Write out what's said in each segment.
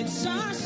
it's our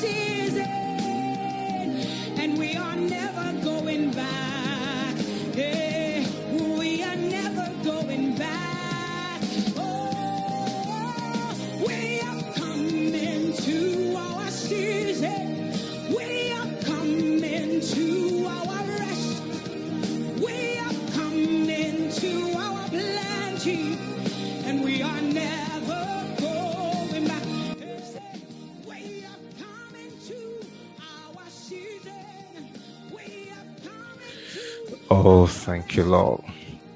Oh, thank you, Lord.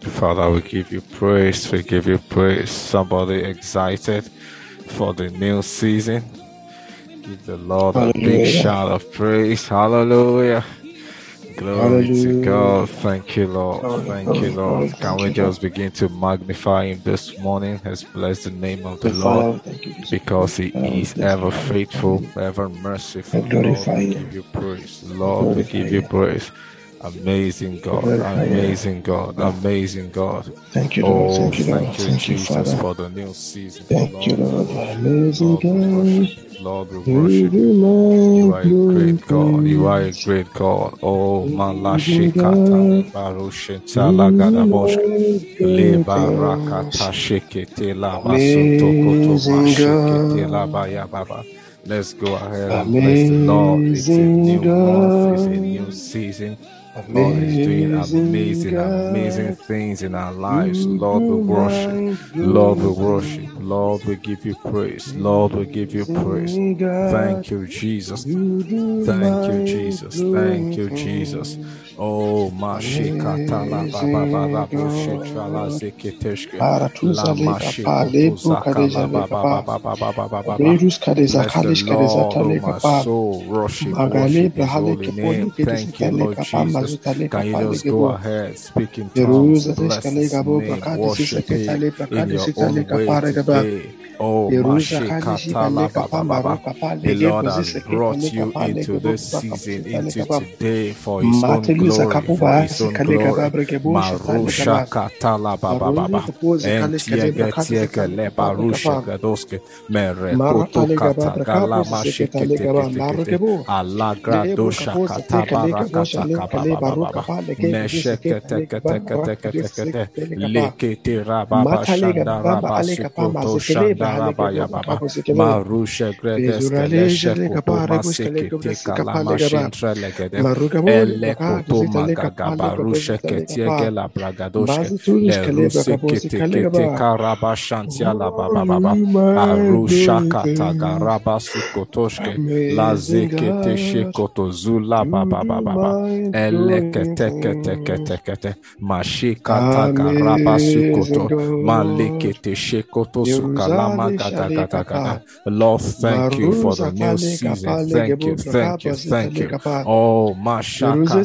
Father, we give you praise. We give you praise. Somebody excited for the new season. Give the Lord a big shout of praise. Hallelujah. Glory to God. Thank you, Lord. Thank you, Lord. Can we just begin to magnify Him this morning? Let's bless the name of the Lord Father, thank you. Jesus. because He is ever faithful, ever merciful. Lord, we give you praise. Lord, we give you. praise. Amazing God, amazing God, amazing God. Thank you, Lord. Oh, Thank you, Lord. thank you, Thank you, Jesus, Father. for the new season. Oh thank you, Lord, we Lord. Amazing God. Lord, we You worship you. You are a great God. You are a great God. Oh, Amazing Malashikata, God. Barushintala You Gadaboshka, demand Le glory Barakata praise. Shekete La Basuto Koto Amazing Mashekete Baya Baba. Let's go ahead and bless the Lord. It's a new month, it's a new season. God is doing Amazing amazing, things in our lives. Lord, we worship. Lord, we worship. Lord, we give you praise. Lord, we give you praise. Thank you, Jesus. You do Thank you, Jesus. Thank you, Jesus. Oh, mashikata la baba baba bushitra la zikiteshke. Aratuza le kapa le bukadeja le kapa. Berus kadeza kalish kadeza tale kapa. Agale brahale keponi kedesita le kapa mazuta le kapa le gebo. Berus kadeza le gabo brakade siseketa le brakade sita le kapa le gebo. Oh, the Lord has brought you into this season, into today for His own Rusa Kapubasi, Kalikababra Gebusha, Marusha Katala Baba Baba, Tiagatiaga Leba Rusha Gadoske, Mere Kotokata Galama Shekete, Alagra bara Katabara Kataka Baba, Neshekete, Lekete Rababa Shanda Rabba Sukoto Shanda Rabba Yababa, Marusha Gredeske, Leshekopoma Sekete Kalama Shintra Legede, Elekopoma La Bragadoshe Karaba Shantia La Baba Baba Arusha Sukotoshke Baba Baba Kete Kete Kete Sukoto Sukalama Gata Gata Gata Lord thank you for the new season. thank you thank you thank you. oh Mashaka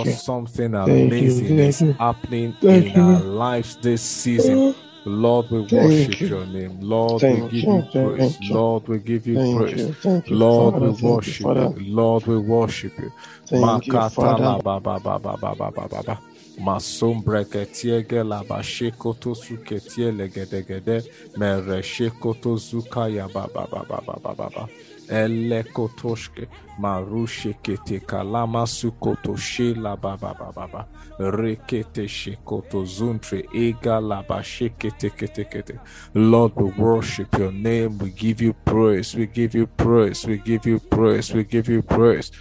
you. something amazing is happening Thank in you. our lives this season. Lord, we worship you. your name. Lord, Thank we give you, praise. Lord, we give you praise. Lord, we worship you. Lord, we worship you. Makatala baba baba baba baba. Masombreketie la bashekoto suketie legedegede mereshekoto zuka ya baba baba baba baba. Elekotoshke kalama sukoto she la baba baba baba rekete shekoto zuntre ega la bashekete kete kete Lord we worship your name. We give you praise. We give you praise. We give you praise. We give you praise.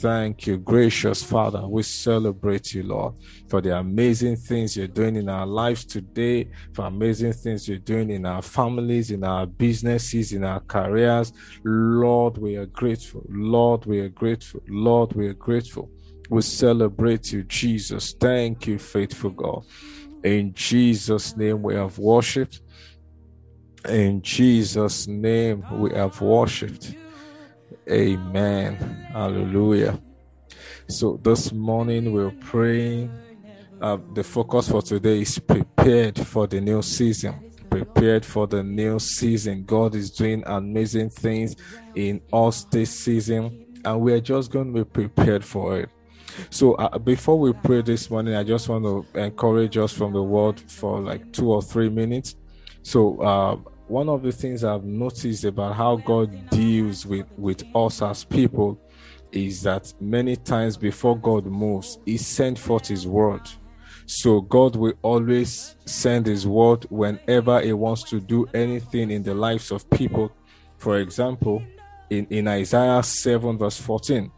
Thank you, gracious Father. We celebrate you, Lord, for the amazing things you're doing in our lives today, for amazing things you're doing in our families, in our businesses, in our careers. Lord, we are grateful. Lord, we are grateful. Lord, we are grateful. We celebrate you, Jesus. Thank you, faithful God. In Jesus' name, we have worshipped. In Jesus' name, we have worshipped. Amen. Hallelujah. So this morning we're praying. Uh, the focus for today is prepared for the new season. Prepared for the new season. God is doing amazing things in us this season, and we are just going to be prepared for it. So uh, before we pray this morning, I just want to encourage us from the word for like two or three minutes. So uh, one of the things I've noticed about how God deals with, with us as people is that many times before God moves, He sent forth His word. So God will always send His word whenever He wants to do anything in the lives of people. For example, in, in Isaiah 7, verse 14,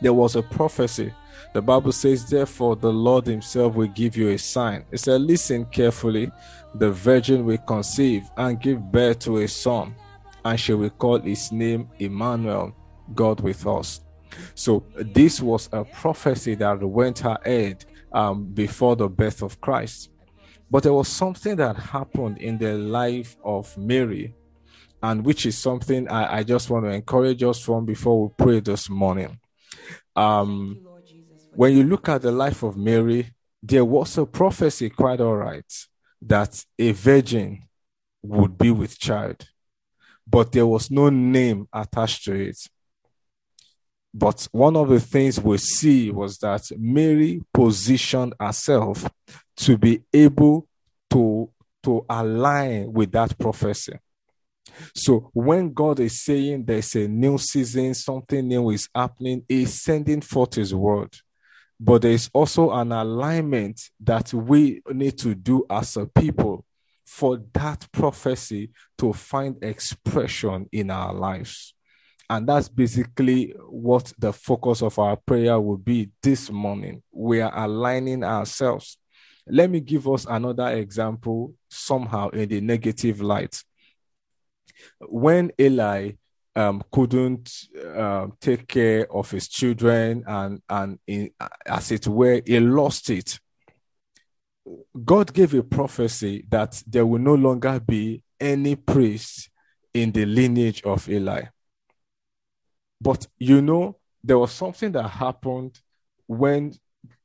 there was a prophecy. The Bible says, Therefore, the Lord Himself will give you a sign. It said, Listen carefully the virgin will conceive and give birth to a son, and she will call his name Emmanuel, God with us. So, this was a prophecy that went ahead um, before the birth of Christ. But there was something that happened in the life of Mary, and which is something I, I just want to encourage us from before we pray this morning. Um, when you look at the life of Mary, there was a prophecy, quite all right that a virgin would be with child, but there was no name attached to it. But one of the things we see was that Mary positioned herself to be able to, to align with that prophecy. So when God is saying there's a new season, something new is happening, He's sending forth His word but there is also an alignment that we need to do as a people for that prophecy to find expression in our lives. And that's basically what the focus of our prayer will be this morning. We are aligning ourselves. Let me give us another example, somehow in the negative light. When Eli um, couldn't uh, take care of his children and and in, as it were he lost it god gave a prophecy that there will no longer be any priest in the lineage of eli. But you know there was something that happened when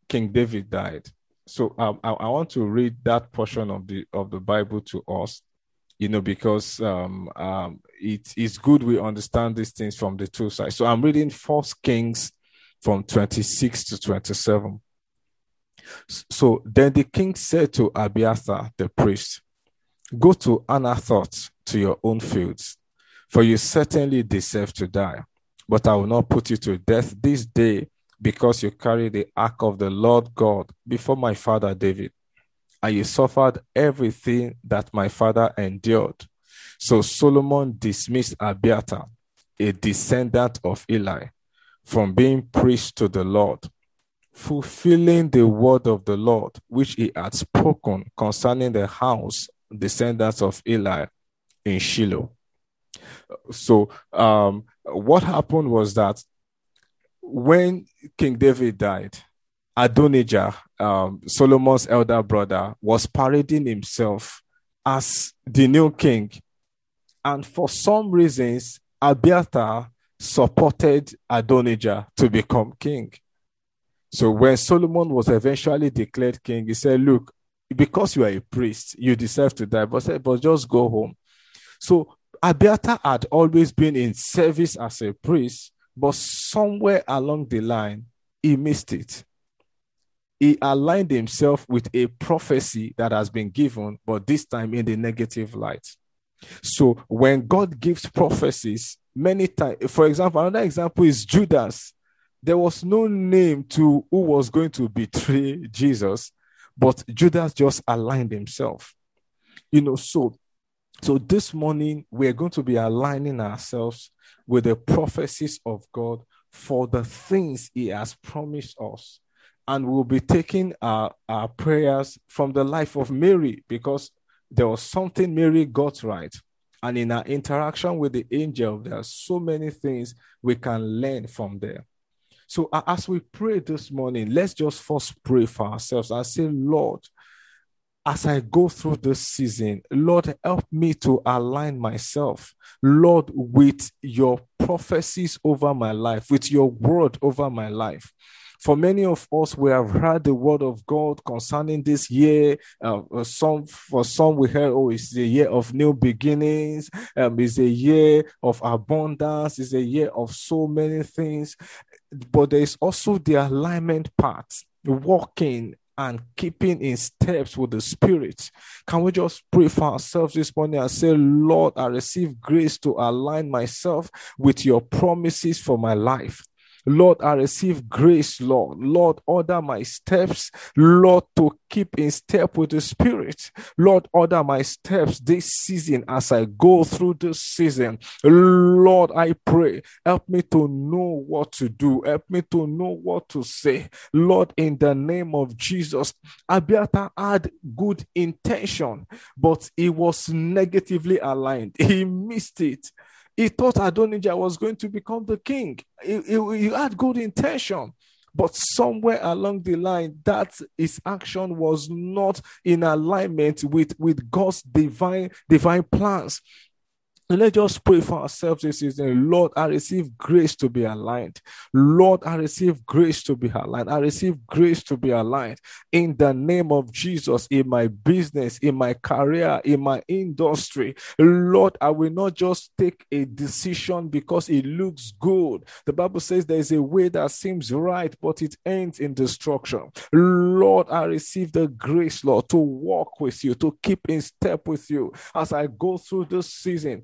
king david died. So um, I, I want to read that portion of the of the bible to us you know, because um, um, it is good we understand these things from the two sides. So I'm reading First Kings from 26 to 27. So then the king said to Abiathar the priest, Go to Anathoth to your own fields, for you certainly deserve to die. But I will not put you to death this day because you carry the ark of the Lord God before my father David and suffered everything that my father endured. So Solomon dismissed Abiathar, a descendant of Eli, from being priest to the Lord, fulfilling the word of the Lord which he had spoken concerning the house descendants of Eli in Shiloh. So, um, what happened was that when King David died, Adonijah, um, Solomon's elder brother, was parading himself as the new king. And for some reasons, Abiathar supported Adonijah to become king. So when Solomon was eventually declared king, he said, Look, because you are a priest, you deserve to die, but, but just go home. So Abiathar had always been in service as a priest, but somewhere along the line, he missed it. He aligned himself with a prophecy that has been given, but this time in the negative light. So when God gives prophecies, many times, for example, another example is Judas. There was no name to who was going to betray Jesus, but Judas just aligned himself. You know, so so this morning we're going to be aligning ourselves with the prophecies of God for the things He has promised us. And we'll be taking our, our prayers from the life of Mary because there was something Mary got right. And in our interaction with the angel, there are so many things we can learn from there. So, as we pray this morning, let's just first pray for ourselves and say, Lord, as I go through this season, Lord, help me to align myself, Lord, with your prophecies over my life, with your word over my life. For many of us, we have heard the word of God concerning this year. Uh, uh some for some, we heard, oh, it's a year of new beginnings. Um, it's a year of abundance. It's a year of so many things. But there is also the alignment part, walking and keeping in steps with the Spirit. Can we just pray for ourselves this morning and say, Lord, I receive grace to align myself with your promises for my life. Lord, I receive grace, Lord. Lord, order my steps, Lord, to keep in step with the Spirit. Lord, order my steps this season as I go through this season. Lord, I pray, help me to know what to do, help me to know what to say. Lord, in the name of Jesus, Abiathar had good intention, but he was negatively aligned. He missed it. He thought Adonijah was going to become the king. He, he, he had good intention. But somewhere along the line, that his action was not in alignment with, with God's divine divine plans. Let's just pray for ourselves this season. Lord, I receive grace to be aligned. Lord, I receive grace to be aligned. I receive grace to be aligned in the name of Jesus in my business, in my career, in my industry. Lord, I will not just take a decision because it looks good. The Bible says there is a way that seems right, but it ends in destruction. Lord, I receive the grace, Lord, to walk with you, to keep in step with you as I go through this season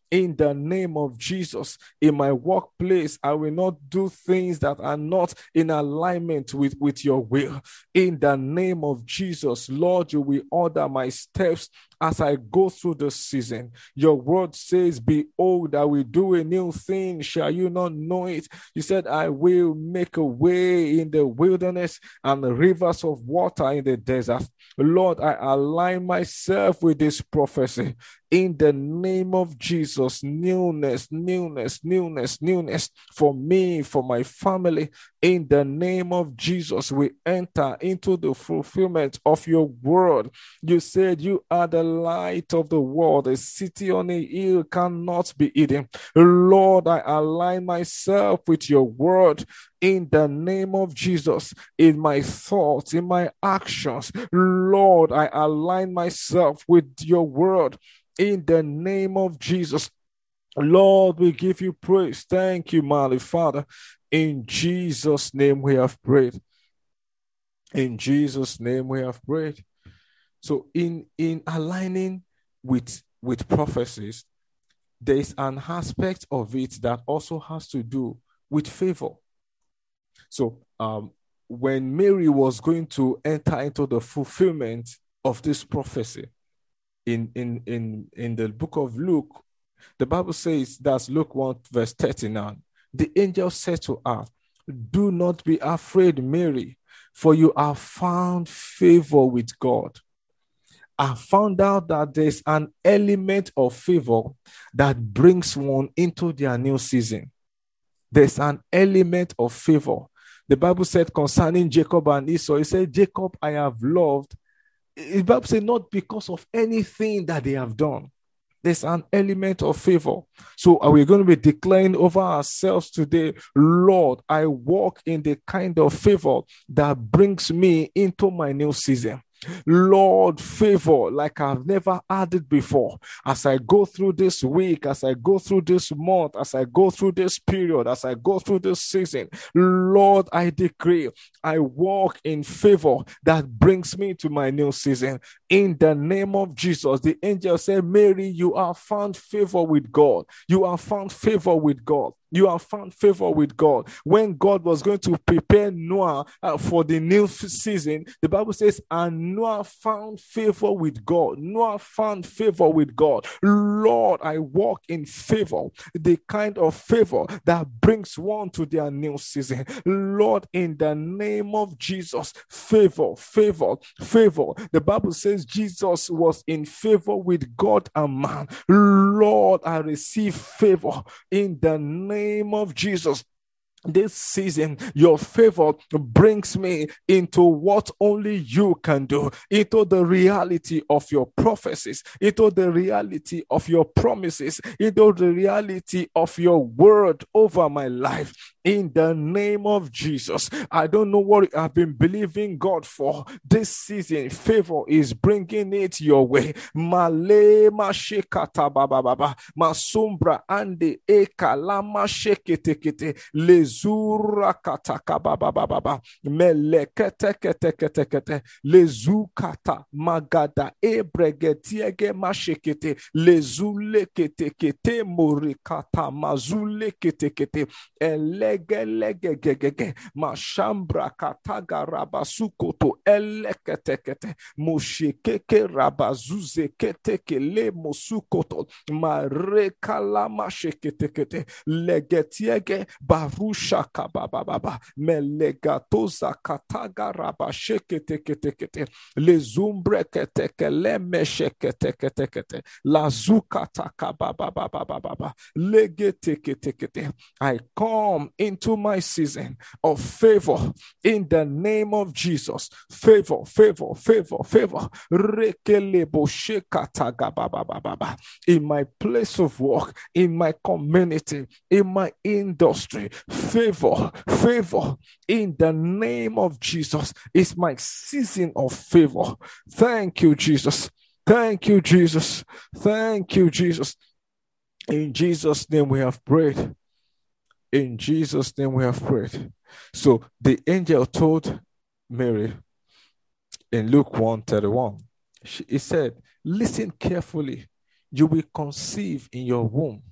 in the name of Jesus. In my workplace, I will not do things that are not in alignment with, with your will. In the name of Jesus, Lord, you will order my steps as I go through the season. Your word says, Behold, I will do a new thing. Shall you not know it? You said, I will make a way in the wilderness and rivers of water in the desert. Lord, I align myself with this prophecy in the name of Jesus. Newness, newness, newness, newness for me, for my family. In the name of Jesus, we enter into the fulfillment of your word. You said you are the light of the world. A city on a hill cannot be hidden. Lord, I align myself with your word in the name of Jesus, in my thoughts, in my actions. Lord, I align myself with your word in the name of Jesus. Lord, we give you praise. Thank you, mighty Father. In Jesus' name we have prayed. In Jesus' name we have prayed. So in in aligning with with prophecies, there is an aspect of it that also has to do with favor. So um, when Mary was going to enter into the fulfillment of this prophecy, in in in in the book of Luke, the Bible says that's Luke 1 verse 39. The angel said to her, Do not be afraid, Mary, for you have found favor with God. I found out that there's an element of favor that brings one into their new season. There's an element of favor. The Bible said concerning Jacob and Esau, he said, Jacob I have loved. The Bible said, not because of anything that they have done. There's an element of favor. So are we going to be declaring over ourselves today, Lord, I walk in the kind of favor that brings me into my new season. Lord, favor like I've never had it before. As I go through this week, as I go through this month, as I go through this period, as I go through this season, Lord, I decree I walk in favor that brings me to my new season. In the name of Jesus, the angel said, Mary, you are found favor with God. You are found favor with God you have found favor with God. When God was going to prepare Noah uh, for the new season, the Bible says, and Noah found favor with God. Noah found favor with God. Lord, I walk in favor, the kind of favor that brings one to their new season. Lord, in the name of Jesus, favor, favor, favor. The Bible says Jesus was in favor with God and man. Lord, I receive favor in the name of Jesus this season, your favor brings me into what only you can do, into the reality of your prophecies, into the reality of your promises, into the reality of your word over my life. In the name of Jesus, I don't know what I've been believing God for. This season. Favor is bringing it your way. Male mashekata baba baba masumbra ande eka lama shekete kete lezura kataka baba baba baba melekete kete kete kete lezukata magada ebregetiege mashekete. Lezule kete kete morikata mazule kete. Kete elegelegegegege mashambra kataga rabasukoto eleketekete moshekeke rabazuze ketekele mosukoto marekala masheketekete legetiege barusha kabababa melegatoza kataga rabasheketeketekete lezumbre ketekele mesheketeketekete lazukata kabababababa legeteketekete I come into my season of favor in the name of Jesus. Favor, favor, favor, favor. In my place of work, in my community, in my industry, favor, favor in the name of Jesus. It's my season of favor. Thank you, Jesus. Thank you, Jesus. Thank you, Jesus. In Jesus' name we have prayed. In Jesus' name we have prayed. So the angel told Mary in Luke 1 31, she, he said, Listen carefully. You will conceive in your womb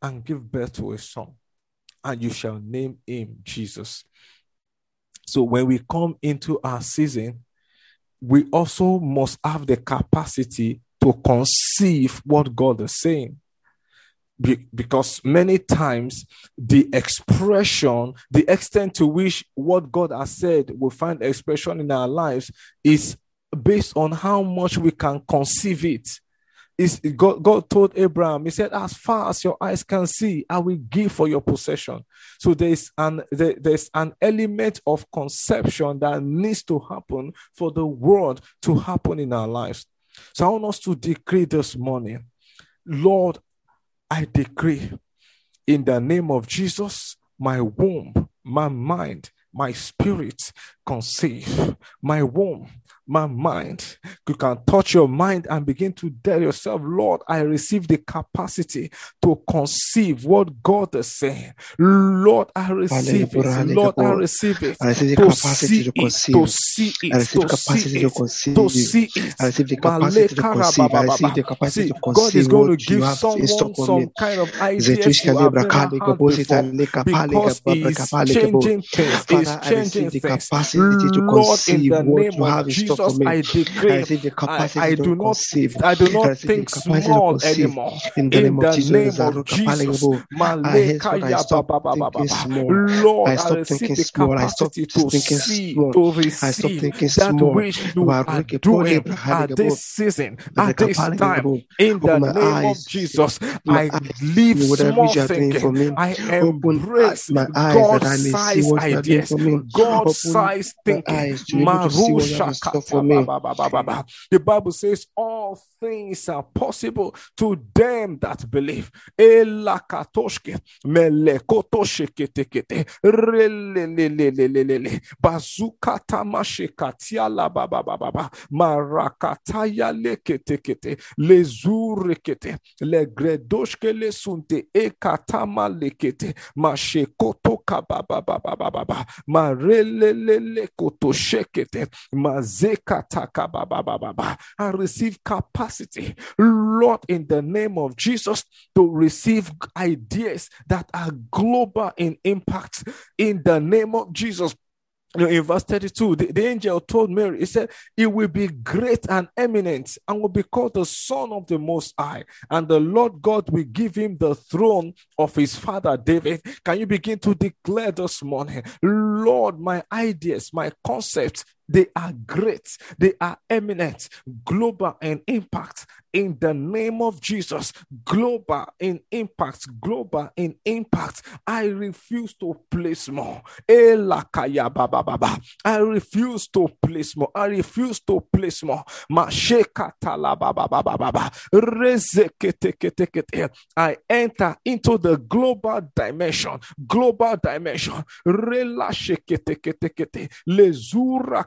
and give birth to a son, and you shall name him Jesus. So when we come into our season, we also must have the capacity to conceive what God is saying. Be- because many times the expression, the extent to which what God has said will find expression in our lives is based on how much we can conceive it. Is God, God told Abraham, He said, As far as your eyes can see, I will give for your possession. So there's an there- there's an element of conception that needs to happen for the word to happen in our lives. So I want us to decree this morning, Lord, I decree in the name of Jesus, my womb, my mind, my spirit conceive. My womb, my mind. You can touch your mind and begin to tell yourself, Lord, I receive the capacity to conceive what God is saying. Lord, I receive it. Lord, I receive it. I receive the capacity to it, to conceive. see I receive the to capacity see to it, conceive. to see it. I receive the capacity to conceive. I receive the capacity to God is going to give have in stock someone some kind of ideas Zetushka have never had before because gabra He is changing things. He is changing things. Lord, in the name of have in stock for Jesus. I I decree receive the I, I do not conceive. I do not think small anymore. In the name of Jesus. Lord, I stop thinking small. I stop thinking small. I stop thinking that small. which you are doing at this season, at this time. In the name of. Jesus, I leave small thinking. me. I embrace my eyes that I may see God-sized what you are doing ideas, for me. Open God-sized my thinking. eyes to be able to see what you have Marusha for me. The Bible says all things are possible to them that believe. Marakataya leketekete, lezurekete, ekatama lekete, mashekoto marelelele. I receive capacity, Lord, in the name of Jesus, to receive ideas that are global in impact. In the name of Jesus, in verse 32, the, the, angel told Mary, he said, It will be great and eminent and will be called the Son of the Most High. And the Lord God will give him the throne of his father David. Can you begin to declare this morning, Lord, my ideas, my concepts, they are great, they are eminent, global in impact in the name of Jesus. Global in impact, global in impact. I refuse to place more. I refuse to place more. I refuse to place more. I enter into the global dimension. Global dimension.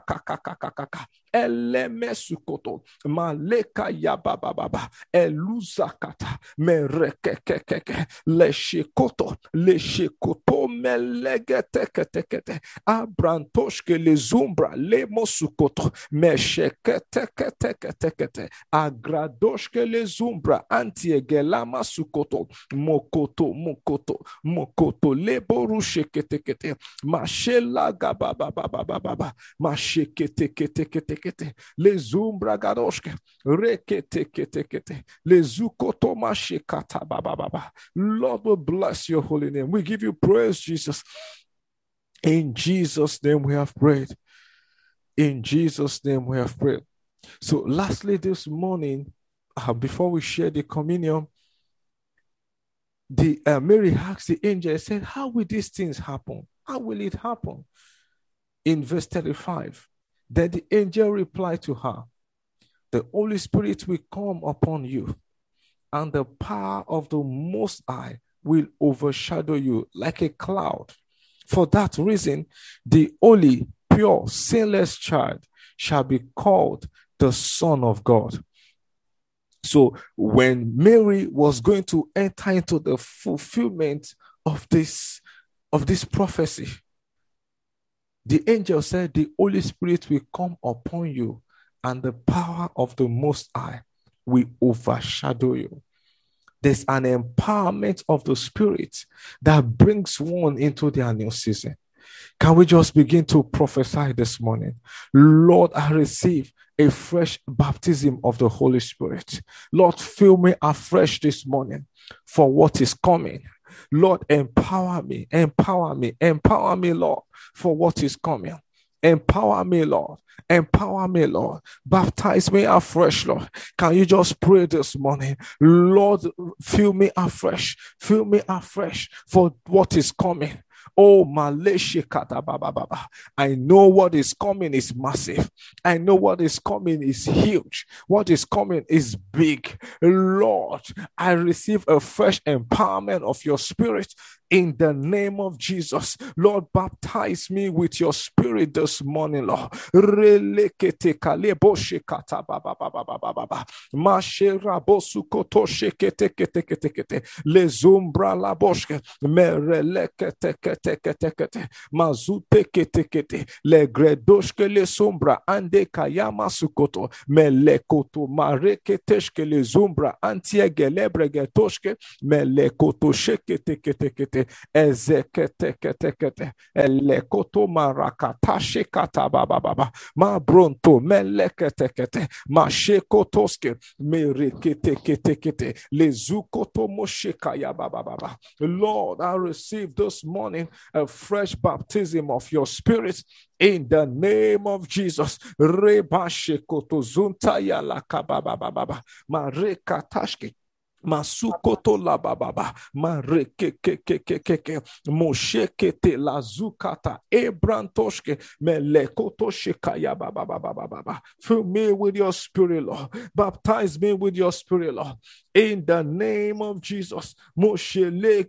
kakak kakak kakak Elemesukoto, Maleka Yabababa, Eluzakata, Merekekekeke, Leshekoto, Leshekoto, Melegetekete, Abrantoshke, les Umbra, les Mosukoto, Mesheketekete, Agradoshke, les Umbra, Antiegelama Sukoto, Mokoto, Mokoto, Mokoto, Leborushekete, Machela Gabababa, Macheketekete, kete kete les umbra garoshke rekete kete kete les ukotomashe kata baba baba Lord bless your holy name. We give you praise Jesus. In Jesus name we have prayed. In Jesus name we have prayed. So lastly this morning uh, before we share the communion the uh, Mary asked the angel said how will these things happen? How will it happen? In verse 35. Then the angel replied to her, The Holy Spirit will come upon you, and the power of the Most High will overshadow you like a cloud. For that reason, the holy, pure, sinless child shall be called the Son of God. So when Mary was going to enter into the fulfillment of this of this prophecy, the angel said, The Holy Spirit will come upon you, and the power of the Most High will overshadow you. There's an empowerment of the Spirit that brings one into their new season. Can we just begin to prophesy this morning? Lord, I receive a fresh baptism of the Holy Spirit. Lord, fill me afresh this morning for what is coming. Lord, empower me, empower me, empower me, Lord, for what is coming. Empower me, Lord. Empower me, Lord. Baptize me afresh, Lord. Can you just pray this morning? Lord, fill me afresh. Fill me afresh for what is coming. Oh, Malaysia Baba. I know what is coming is massive. I know what is coming is huge. What is coming is big. Lord, I receive a fresh empowerment of your spirit in the name of Jesus. Lord, baptize me with your spirit this morning, Lord. La boshke mazute kete kete le gredoshke le ande kayama sukoto le zumbra kete ezekete kete kete elekoto marakatashe kata baba baba ma bronto melekete kete ma shekotoske merekete kete kete lezukoto moshekaya baba baba Lord I receive this morning a fresh baptism of your spirit in the name of Jesus. Reba shekoto zuntaya la kababa baba ma rekatashke Masukoto la bababa, marekekekekeke, la zukata, ebrantoshke, bababa. Fill me with your spirit, Lord. Baptize me with your spirit, Lord. In the name of Jesus, bababa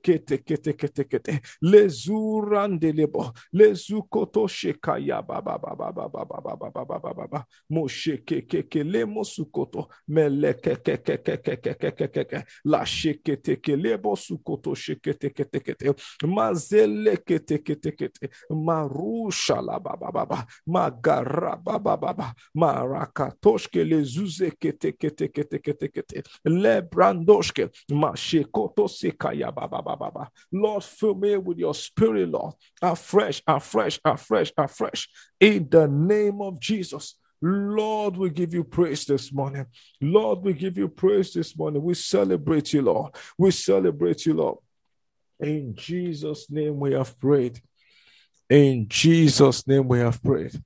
la sheketeke lebo sukoto sheketeke tekete mazele keteke tekete marusha la baba baba magara baba baba marakatoshke le zuze keteke teke teke teke le brandoshke. Mashekoto sekaya baba baba baba Lord fill me with your spirit Lord. Afresh afresh afresh afresh. In the name of Jesus. Lord, we give you praise this morning. Lord, we give you praise this morning. We celebrate you, Lord. We celebrate you, Lord. In Jesus' name we have prayed. In Jesus' name we have prayed.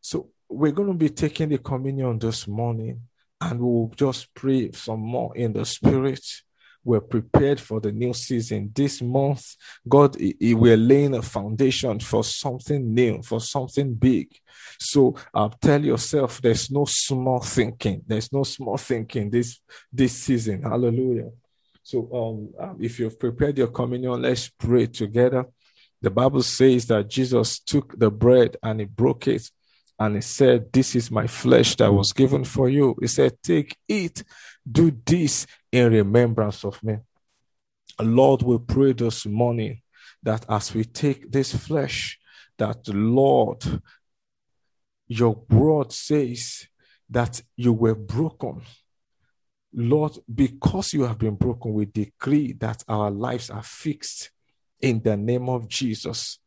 So we're going to be taking the communion this morning and we'll just pray some more in the spirit we're prepared for the new season. This month, God, we're laying a foundation for something new, for something big. So uh, tell yourself there's no small thinking. There's no small thinking this this season. Hallelujah. So um, um, if you've prepared your communion, let's pray together. The Bible says that Jesus took the bread and he broke it and he said, This is my flesh that was given for you. He said, Take, eat, do this in remembrance of me. Lord, we pray this morning that as we take this flesh, that Lord, your word says that you were broken. Lord, because you have been broken, we decree that our lives are fixed in the name of Jesus.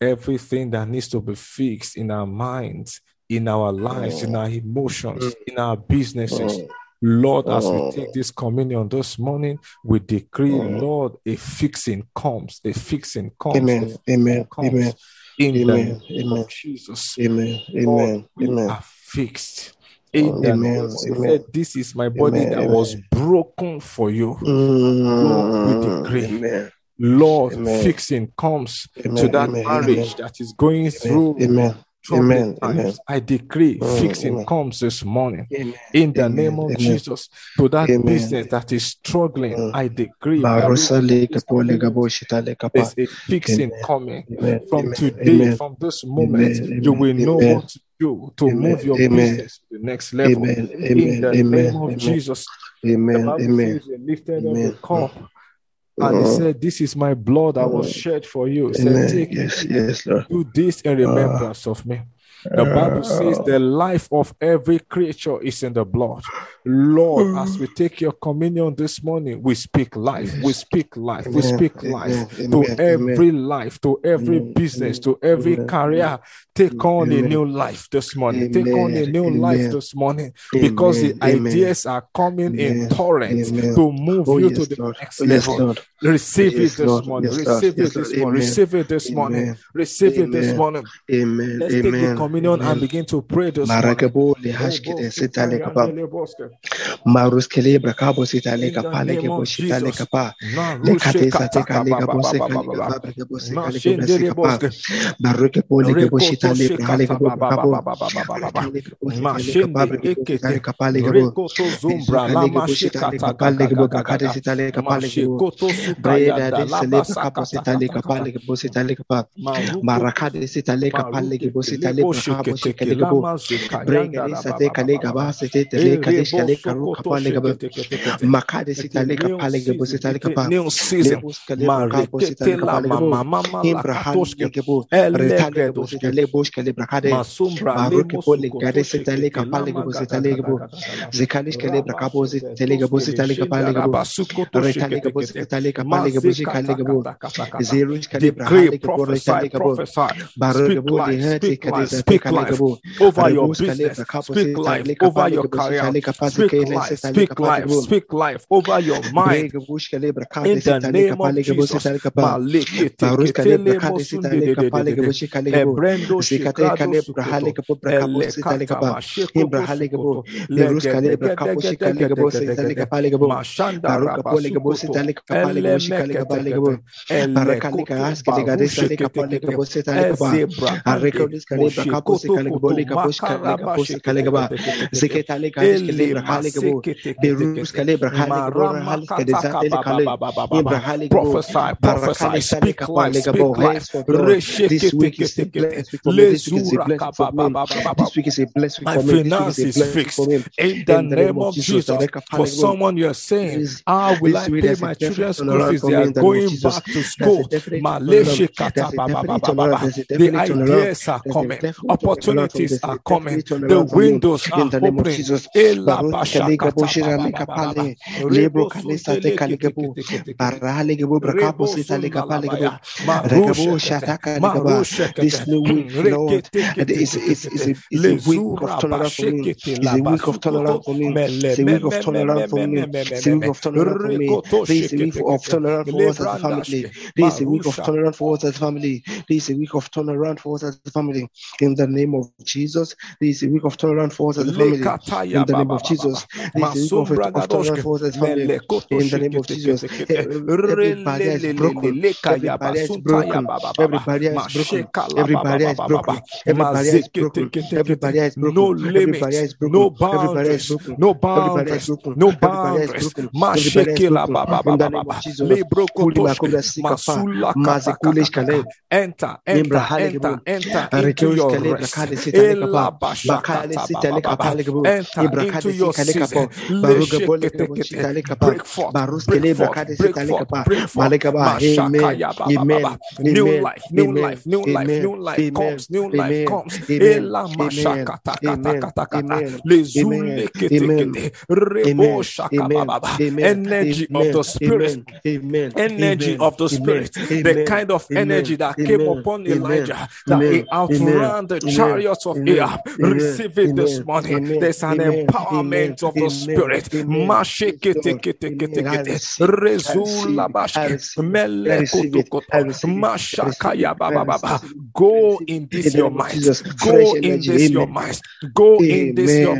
Everything that needs to be fixed in our minds, in our lives, in mm. our emotions, mm. in our businesses, mm. Lord, as we take this communion this morning, we decree, Lord, a fixing comes, a fixing comes. Amen. Amen. comes Amen. In the Amen. name Amen. of Jesus. Amen. Lord, Amen. we Amen. are fixed. In the Amen. Amen. said, This is my body Amen. that Amen. was broken for you. Lord, we Mm, decree. Amen. Lord, Amen. fixing comes to that Amen. marriage Amen. that is going through Amen. Amen. Amen. I decree Mm, fixing amen. comes this morning. Amen. In the Amen. name of Amen. Jesus, to that Amen. business that is struggling, Mm. I decree by Barusa reason of leke this pole communion, gabo shitale kapa. there's a fixing Amen. coming. Amen. From Amen. today, Amen. from this moment, Amen. you Amen. will know Amen. what to do to Amen. move your Amen. business to the next level. Amen. In Amen. the Amen. name of Amen. Jesus, the Amen. Bible Amen. lifted up the Amen. cup and he said, This is my blood that was shed for you. He said, Take Yes. it, Yes, Lord. do this in Uh, remembrance of me. The Bible says uh, the life of every creature is in the blood. Lord, as we take your communion this morning, we speak life. We speak life. We speak life to every life, to every business, to every career. Take on a new life this morning. Take on a new life this morning because the ideas are coming in torrents to move Oh you to the next Oh level. Receive it this morning. Receive it this morning. Receive it this morning. Receive it this morning. Amen. Let's take the Amen communion and begin to pray this brakabo sita le kapa le kebo sita le kapa. Le kate sate ka le kabo se ka le kapa le kebo se ka le kebo se kapa. Maruke po le kebo sita le kapa le kebo kabo. Mashin de ekete kapa le kebo. Rekoto zumbra la mashi kata kapa le kebo kate sita le kapa le kebo. Breda de sele kapa sita le kapa. Marakade sita le kapa le kebo. Prophesy, prophesy, speak life, speak life, sate Speak kale life gabo. over your business. Speak life over your career. Speak life. Speak life. Speak life over your mind. Brega bush kale brakade In the name of Jesus. Mashanda Baruka pole gabo sita leka pale gabo shi kale gabo pale gabo. Barakali ka aske le gade sa leka pale gabo sita leka pa. Arrekolis kale brakapo si kale gabo leka po shi kale gabo si kale gabo. Ziketa le kale kale brahale gabo. Berus kale brahale gabo brahale kade sa le kale. Imbra hale gabo. Prophesy, prophesy, speak life, speak life. This week is a week for me. This week is a blessed for me. This week is a blessed My for me. This finance is a is blessed week fixed. In the name of Jesus, for someone you're saying, how ah, will I pay my children's school fees? They are in the name of going back to school. The definite turnaround. ideas are coming, definite turnaround. Opportunities are coming, the turnaround for me. windows are In the name of opening. This new week, Lord, and it's, it's, it's, a, it's a week of turnaround for me. It's a week of turnaround for me. It's a week of turnaround for me. It's a week of turnaround for me. This is a week of turnaround for us as a family. This is a week of turnaround for us as a family. This is a week of turnaround for us as a family. In the name of Jesus, this week of turnaround for us as a family. In the name of Jesus, this week of, of turnaround for us as a family. In the name of Jesus, every barrier is broken. Every barrier is broken. Every barrier is broken. Every barrier is broken. Every barrier is broken. Every barrier is broken. No limits, is broken. no Every barrier is boundaries, broken. no boundaries, no Every barrier is boundaries. broken. Mashekela Every ba barrier ba is broken. In ba the ba name ba. of Jesus. Libro Kuli kotoshke. Masula kale. Enter, enter, enter, enter into your rest. Enter into your season. Break forth, break forth, break forth, break forth. Amen. Amen. New life, new life, new life, new life comes, new life comes. Ela Amen. mashakata kata Amen. kata kata. Amen. Lezule kete kete. Rebo shaka ba Amen. ba ba. Amen. Energy of the spirit energy of the spirit, the kind of energy that came upon Elijah, that he outran the chariots of. Ahab. Receive it this morning. There's an empowerment of the spirit. Go in this it. In the your name of might. Jesus. Go in this your might. Go in this your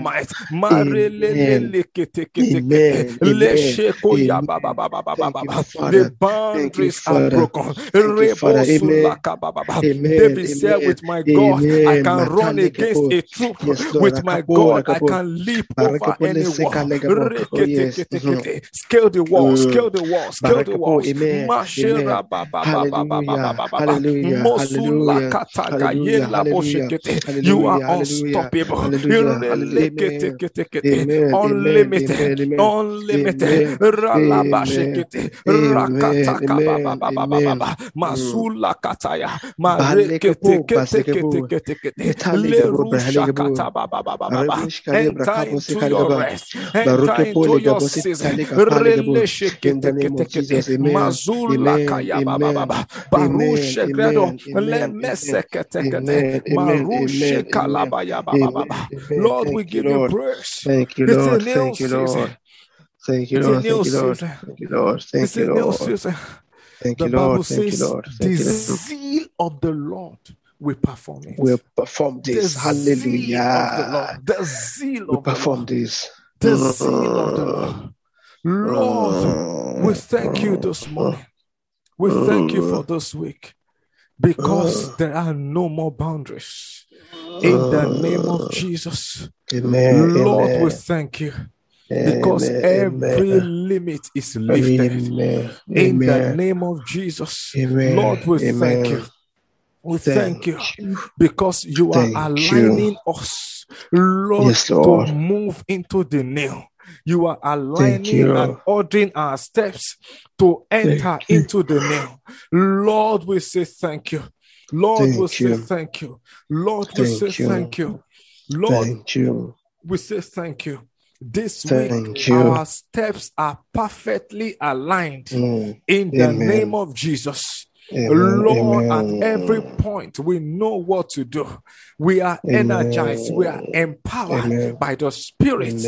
baba. The Father. Thank you, boundaries are broken. Thank you, Father. Amen. Rebosulakababa. Amen. David said, With my God, I can run against a troop. With my God, I can leap over any wall. Oh. Mhm. Scale the wall, Mm. scale the wall, scale the boshekete. You are unstoppable. Hallelujah. Hallelujah. Ireleketekete. Amen. Amen. Unlimited. Unlimited. Rakataka. Mm. Masula kataya. The. Lord, we give you praise. Thank you, Lord. Thank you. Lord. Thank you, Lord. Thank you, Lord. Thank you, Lord. Thank you, Lord. Thank The you, Lord. Bible Thank you, says Lord. the Thank you, Lord. zeal of the Lord will perform it. We'll perform The this. zeal of the Hallelujah. Lord. The zeal We of the perform this. The zeal of the Lord. Lord, we thank you this morning. We thank you for this week because there are no more boundaries. In the name of Jesus, Amen. Lord, we thank you because Amen. every Amen. limit is lifted. Amen. In the name of Jesus, Amen. Lord, we thank you. Amen. We thank you you. because you are Thank you. aligning us, Lord, Yes, to move into the new. You are aligning you. and ordering our steps to enter into the new. Lord, we say thank you. Lord, we say thank you. Lord, we say Thank you. thank. Lord, Thank you. we say thank you. This week, you. our steps are perfectly aligned Mm. in the name of Jesus. Amen. Lord, Amen. at every point, we know what to do. We are Amen. energized, we are empowered by the Spirit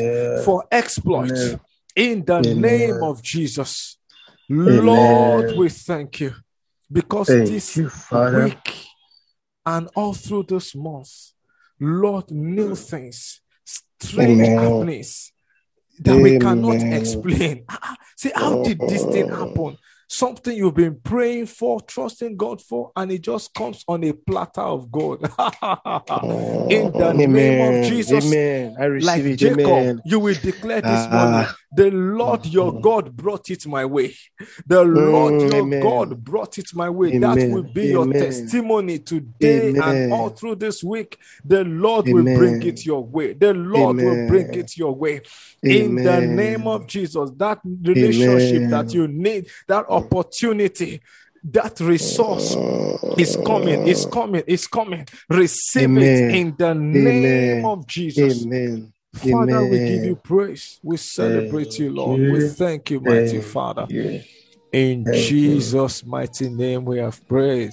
for exploits in the name of Jesus. Lord, we thank you because thank this you, week and all through this month, Lord, new things, strange happenings that we cannot explain. Ah, ah, see, how did this thing happen? Something you've been praying for, trusting God for, and it just comes on a platter of gold. In the Amen. name of Jesus, Amen. I receive like it. Jacob, Amen. you will declare this uh, morning the Lord your mm. God brought it my way. The Lord mm, your amen. God brought it my way. Amen. That will be amen. your testimony today and all through this week. The Lord will bring it your way. The Lord will bring it your way. In the name of Jesus, that relationship that you need, that opportunity, that resource is coming, is coming, is coming. Receive it in the name of Jesus. Amen. Father, Amen. we give you praise. We celebrate you, Lord. We thank you, mighty Father. In Jesus' mighty name, we have prayed.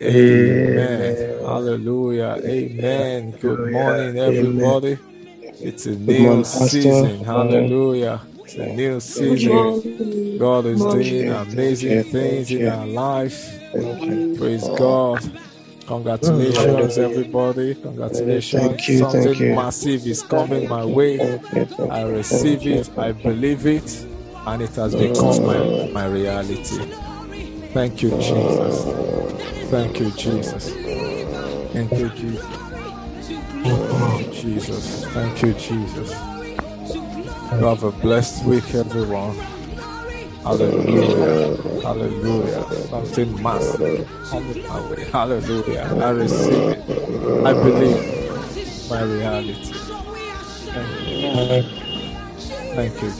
Amen. Hallelujah. Amen. Good morning, everybody. It's a new season. Hallelujah. It's a new season. God is doing amazing things in our life. Praise God. Congratulations, everybody. Congratulations. Thank you, Something thank you. massive is coming my way. I receive it, I believe it, and it has become my, my reality. Thank you, Jesus. Thank you, Jesus. Thank you, Jesus. Jesus. Thank you, Jesus. You have a blessed week, everyone. Hallelujah. Hallelujah. Something massive coming my way. Hallelujah. I receive it. I believe my reality. Thank you. Thank you,